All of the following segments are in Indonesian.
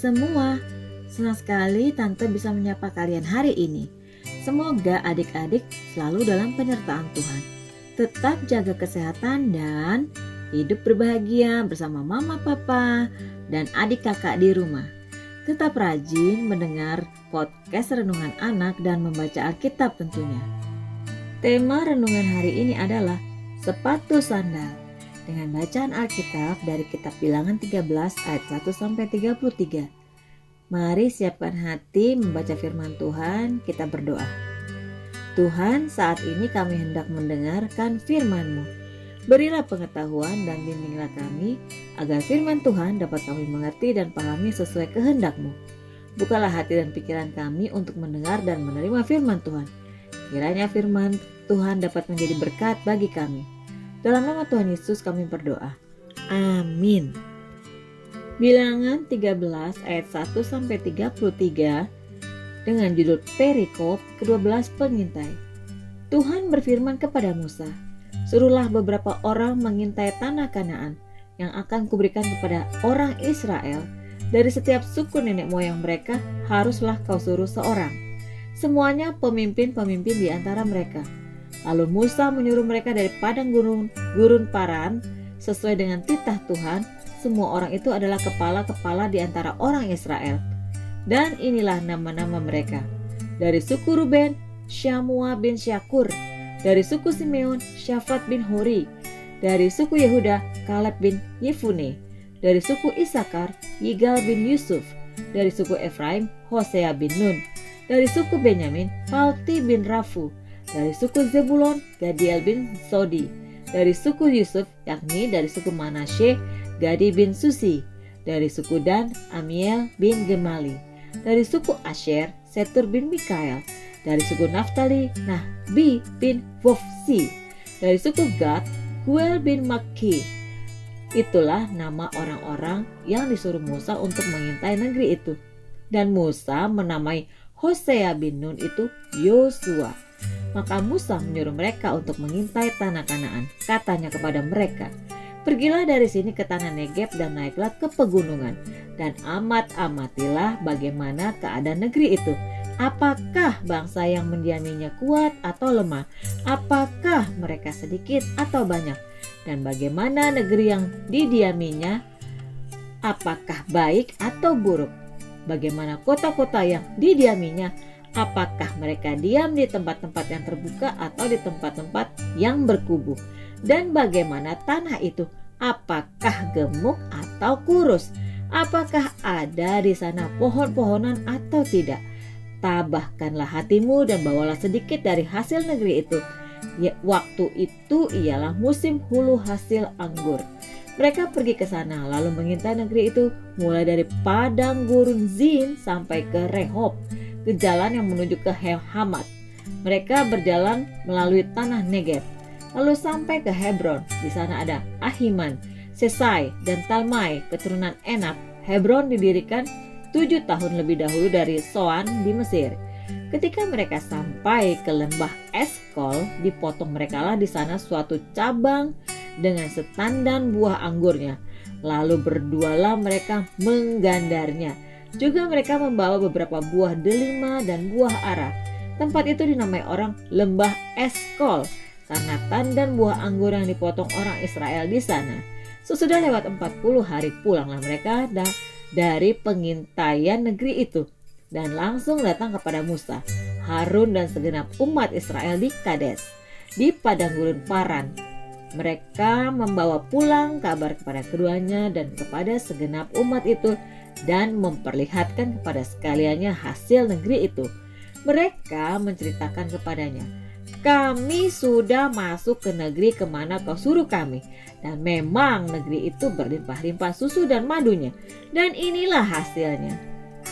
semua. Senang sekali Tante bisa menyapa kalian hari ini. Semoga adik-adik selalu dalam penyertaan Tuhan. Tetap jaga kesehatan dan hidup berbahagia bersama mama, papa, dan adik kakak di rumah. Tetap rajin mendengar podcast Renungan Anak dan membaca Alkitab tentunya. Tema renungan hari ini adalah sepatu sandal dengan bacaan Alkitab dari kitab Bilangan 13 ayat 1 sampai 33. Mari siapkan hati membaca firman Tuhan, kita berdoa. Tuhan, saat ini kami hendak mendengarkan firman-Mu. Berilah pengetahuan dan bimbinglah kami agar firman Tuhan dapat kami mengerti dan pahami sesuai kehendak-Mu. Bukalah hati dan pikiran kami untuk mendengar dan menerima firman Tuhan. Kiranya firman Tuhan dapat menjadi berkat bagi kami. Dalam nama Tuhan Yesus kami berdoa. Amin. Bilangan 13 ayat 1 sampai 33 dengan judul Perikop ke-12 pengintai. Tuhan berfirman kepada Musa, "Suruhlah beberapa orang mengintai tanah Kanaan yang akan kuberikan kepada orang Israel. Dari setiap suku nenek moyang mereka haruslah kau suruh seorang. Semuanya pemimpin-pemimpin di antara mereka." Lalu Musa menyuruh mereka dari padang gurun, gurun Paran sesuai dengan titah Tuhan. Semua orang itu adalah kepala-kepala di antara orang Israel. Dan inilah nama-nama mereka. Dari suku Ruben, Syamua bin Syakur. Dari suku Simeon, Syafat bin Hori. Dari suku Yehuda, Kaleb bin Yefune. Dari suku Isakar, Yigal bin Yusuf. Dari suku Efraim, Hosea bin Nun. Dari suku Benyamin, Falti bin Rafu dari suku Zebulon, Gadiel bin Sodi. Dari suku Yusuf, yakni dari suku Manasye, Gadi bin Susi. Dari suku Dan, Amiel bin Gemali. Dari suku Asher, Setur bin Mikael. Dari suku Naftali, Nahbi bin Wofsi. Dari suku Gad, Guel bin Maki. Itulah nama orang-orang yang disuruh Musa untuk mengintai negeri itu. Dan Musa menamai Hosea bin Nun itu Yosua. Maka Musa menyuruh mereka untuk mengintai tanah Kanaan. Katanya kepada mereka, Pergilah dari sini ke tanah Negeb dan naiklah ke pegunungan. Dan amat-amatilah bagaimana keadaan negeri itu. Apakah bangsa yang mendiaminya kuat atau lemah? Apakah mereka sedikit atau banyak? Dan bagaimana negeri yang didiaminya? Apakah baik atau buruk? Bagaimana kota-kota yang didiaminya? Apakah mereka diam di tempat-tempat yang terbuka atau di tempat-tempat yang berkubu, dan bagaimana tanah itu, apakah gemuk atau kurus, apakah ada di sana pohon-pohonan atau tidak. Tabahkanlah hatimu dan bawalah sedikit dari hasil negeri itu. Ya, waktu itu ialah musim hulu hasil anggur. Mereka pergi ke sana lalu mengintai negeri itu mulai dari padang gurun Zin sampai ke Rehob ke jalan yang menuju ke Hamat. Mereka berjalan melalui tanah Negev, lalu sampai ke Hebron. Di sana ada Ahiman, Sesai, dan Talmai, keturunan Enak. Hebron didirikan tujuh tahun lebih dahulu dari Soan di Mesir. Ketika mereka sampai ke lembah Eskol, dipotong merekalah di sana suatu cabang dengan setandan buah anggurnya. Lalu berdualah mereka menggandarnya juga mereka membawa beberapa buah delima dan buah ara. Tempat itu dinamai orang lembah Eskol karena tandan buah anggur yang dipotong orang Israel di sana. Sesudah lewat 40 hari pulanglah mereka dari pengintaian negeri itu dan langsung datang kepada Musa, Harun dan segenap umat Israel di Kades, di padang gurun Paran. Mereka membawa pulang kabar kepada keduanya dan kepada segenap umat itu dan memperlihatkan kepada sekaliannya hasil negeri itu. Mereka menceritakan kepadanya, kami sudah masuk ke negeri ke mana kau suruh kami. Dan memang negeri itu berlimpah-limpah susu dan madunya. Dan inilah hasilnya.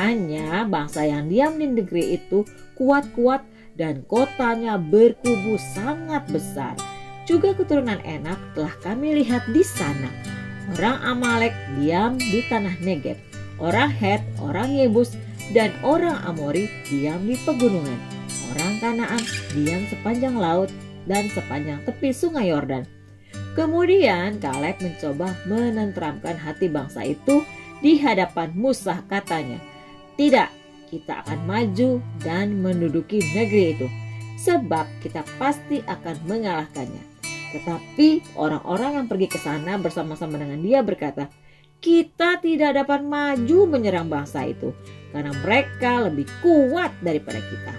Hanya bangsa yang diam di negeri itu kuat-kuat dan kotanya berkubu sangat besar. Juga keturunan enak telah kami lihat di sana. Orang Amalek diam di tanah Negeb orang Het, orang Yebus, dan orang Amori diam di pegunungan. Orang Kanaan diam sepanjang laut dan sepanjang tepi sungai Yordan. Kemudian Kaleb mencoba menenteramkan hati bangsa itu di hadapan Musa katanya, "Tidak, kita akan maju dan menduduki negeri itu, sebab kita pasti akan mengalahkannya." Tetapi orang-orang yang pergi ke sana bersama-sama dengan dia berkata, "Kita tidak dapat maju menyerang bangsa itu karena mereka lebih kuat daripada kita."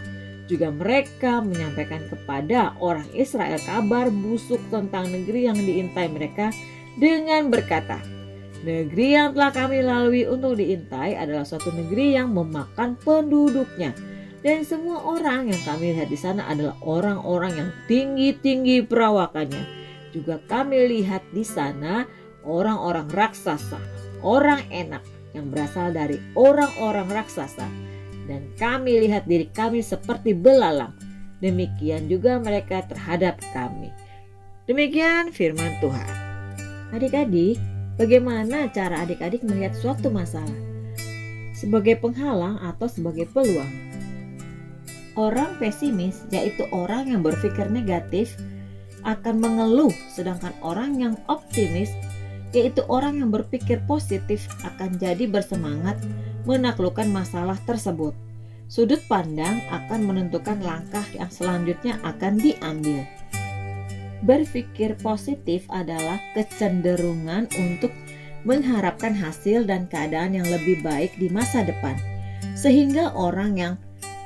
Juga mereka menyampaikan kepada orang Israel kabar busuk tentang negeri yang diintai mereka dengan berkata, Negeri yang telah kami lalui untuk diintai adalah suatu negeri yang memakan penduduknya. Dan semua orang yang kami lihat di sana adalah orang-orang yang tinggi-tinggi perawakannya. Juga kami lihat di sana orang-orang raksasa, orang enak yang berasal dari orang-orang raksasa dan kami lihat diri kami seperti belalang. Demikian juga mereka terhadap kami. Demikian firman Tuhan. Adik-adik, bagaimana cara adik-adik melihat suatu masalah? Sebagai penghalang atau sebagai peluang? Orang pesimis, yaitu orang yang berpikir negatif, akan mengeluh, sedangkan orang yang optimis, yaitu orang yang berpikir positif, akan jadi bersemangat menaklukkan masalah tersebut. Sudut pandang akan menentukan langkah yang selanjutnya akan diambil. Berpikir positif adalah kecenderungan untuk mengharapkan hasil dan keadaan yang lebih baik di masa depan, sehingga orang yang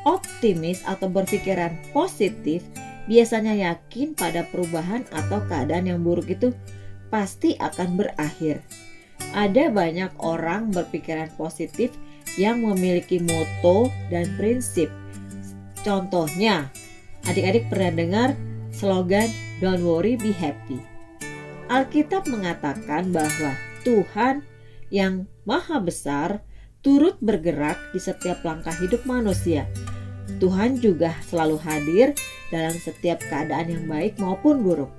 optimis atau berpikiran positif biasanya yakin pada perubahan atau keadaan yang buruk itu pasti akan berakhir. Ada banyak orang berpikiran positif yang memiliki moto dan prinsip. Contohnya, adik-adik pernah dengar slogan Don't worry, be happy. Alkitab mengatakan bahwa Tuhan yang maha besar turut bergerak di setiap langkah hidup manusia. Tuhan juga selalu hadir dalam setiap keadaan yang baik maupun buruk.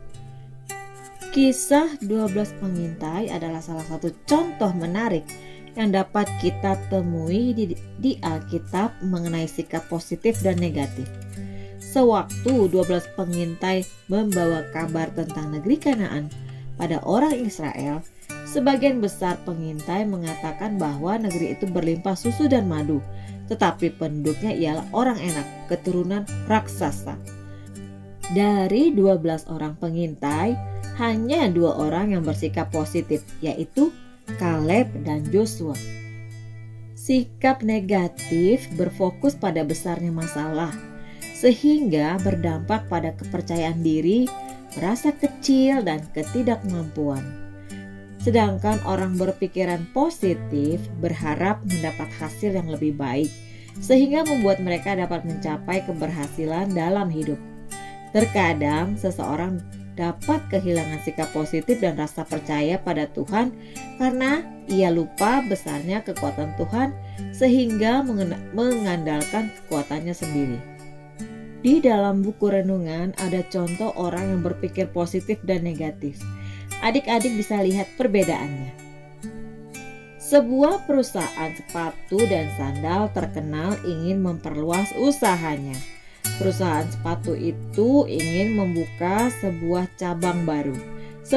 Kisah 12 pengintai adalah salah satu contoh menarik yang dapat kita temui di, di Alkitab mengenai sikap positif dan negatif. Sewaktu 12 pengintai membawa kabar tentang negeri Kanaan pada orang Israel, sebagian besar pengintai mengatakan bahwa negeri itu berlimpah susu dan madu, tetapi penduduknya ialah orang enak, keturunan raksasa. Dari 12 orang pengintai, hanya dua orang yang bersikap positif, yaitu Kaleb dan Joshua. Sikap negatif berfokus pada besarnya masalah, sehingga berdampak pada kepercayaan diri, merasa kecil, dan ketidakmampuan. Sedangkan orang berpikiran positif berharap mendapat hasil yang lebih baik, sehingga membuat mereka dapat mencapai keberhasilan dalam hidup. Terkadang seseorang dapat kehilangan sikap positif dan rasa percaya pada Tuhan karena ia lupa besarnya kekuatan Tuhan sehingga mengandalkan kekuatannya sendiri. Di dalam buku renungan ada contoh orang yang berpikir positif dan negatif. Adik-adik bisa lihat perbedaannya. Sebuah perusahaan sepatu dan sandal terkenal ingin memperluas usahanya perusahaan sepatu itu ingin membuka sebuah cabang baru. Se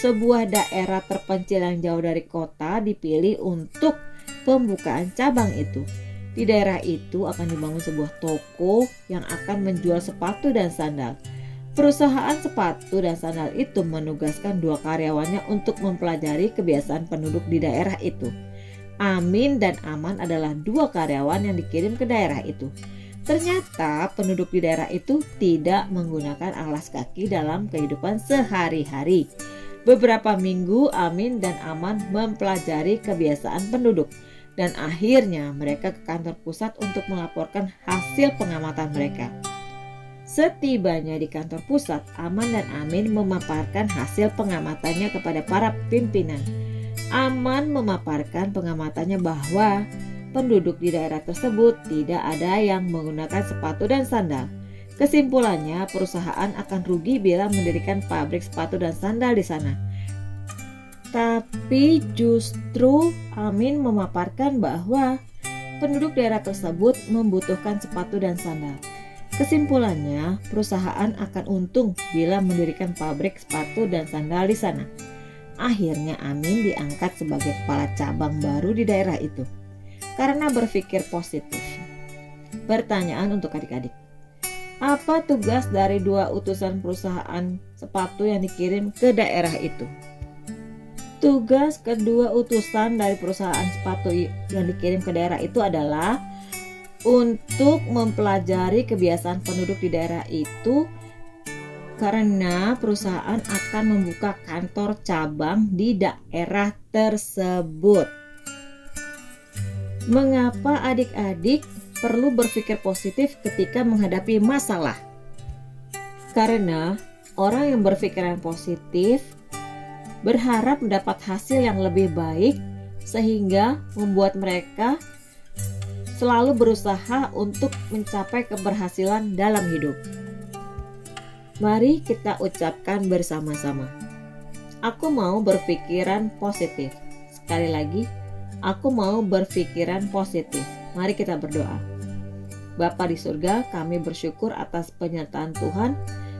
sebuah daerah terpencil yang jauh dari kota dipilih untuk pembukaan cabang itu. Di daerah itu akan dibangun sebuah toko yang akan menjual sepatu dan sandal. Perusahaan sepatu dan sandal itu menugaskan dua karyawannya untuk mempelajari kebiasaan penduduk di daerah itu. Amin dan Aman adalah dua karyawan yang dikirim ke daerah itu. Ternyata penduduk di daerah itu tidak menggunakan alas kaki dalam kehidupan sehari-hari. Beberapa minggu Amin dan Aman mempelajari kebiasaan penduduk dan akhirnya mereka ke kantor pusat untuk melaporkan hasil pengamatan mereka. Setibanya di kantor pusat, Aman dan Amin memaparkan hasil pengamatannya kepada para pimpinan. Aman memaparkan pengamatannya bahwa penduduk di daerah tersebut tidak ada yang menggunakan sepatu dan sandal. Kesimpulannya, perusahaan akan rugi bila mendirikan pabrik sepatu dan sandal di sana. Tapi justru Amin memaparkan bahwa penduduk daerah tersebut membutuhkan sepatu dan sandal. Kesimpulannya, perusahaan akan untung bila mendirikan pabrik sepatu dan sandal di sana. akhirnya Amin diangkat sebagai kepala cabang baru di daerah itu karena berpikir positif. Pertanyaan untuk adik-adik. Apa tugas dari dua utusan perusahaan sepatu yang dikirim ke daerah itu? Tugas kedua utusan dari perusahaan sepatu yang dikirim ke daerah itu adalah untuk mempelajari kebiasaan penduduk di daerah itu karena perusahaan akan membuka kantor cabang di daerah tersebut. Mengapa adik-adik perlu berpikir positif ketika menghadapi masalah? Karena orang yang berpikiran positif berharap mendapat hasil yang lebih baik, sehingga membuat mereka selalu berusaha untuk mencapai keberhasilan dalam hidup. Mari kita ucapkan bersama-sama. Aku mau berpikiran positif. Sekali lagi, aku mau berpikiran positif. Mari kita berdoa. Bapa di surga, kami bersyukur atas penyertaan Tuhan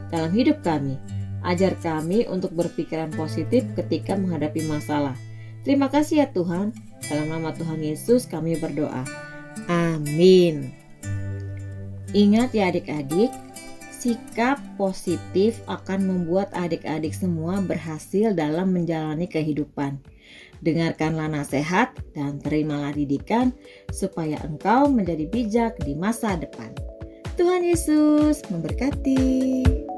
dalam hidup kami. Ajar kami untuk berpikiran positif ketika menghadapi masalah. Terima kasih ya Tuhan. Dalam nama Tuhan Yesus kami berdoa. Amin. Ingat ya adik-adik, sikap positif akan membuat adik-adik semua berhasil dalam menjalani kehidupan. Dengarkanlah nasihat dan terimalah didikan supaya engkau menjadi bijak di masa depan. Tuhan Yesus memberkati.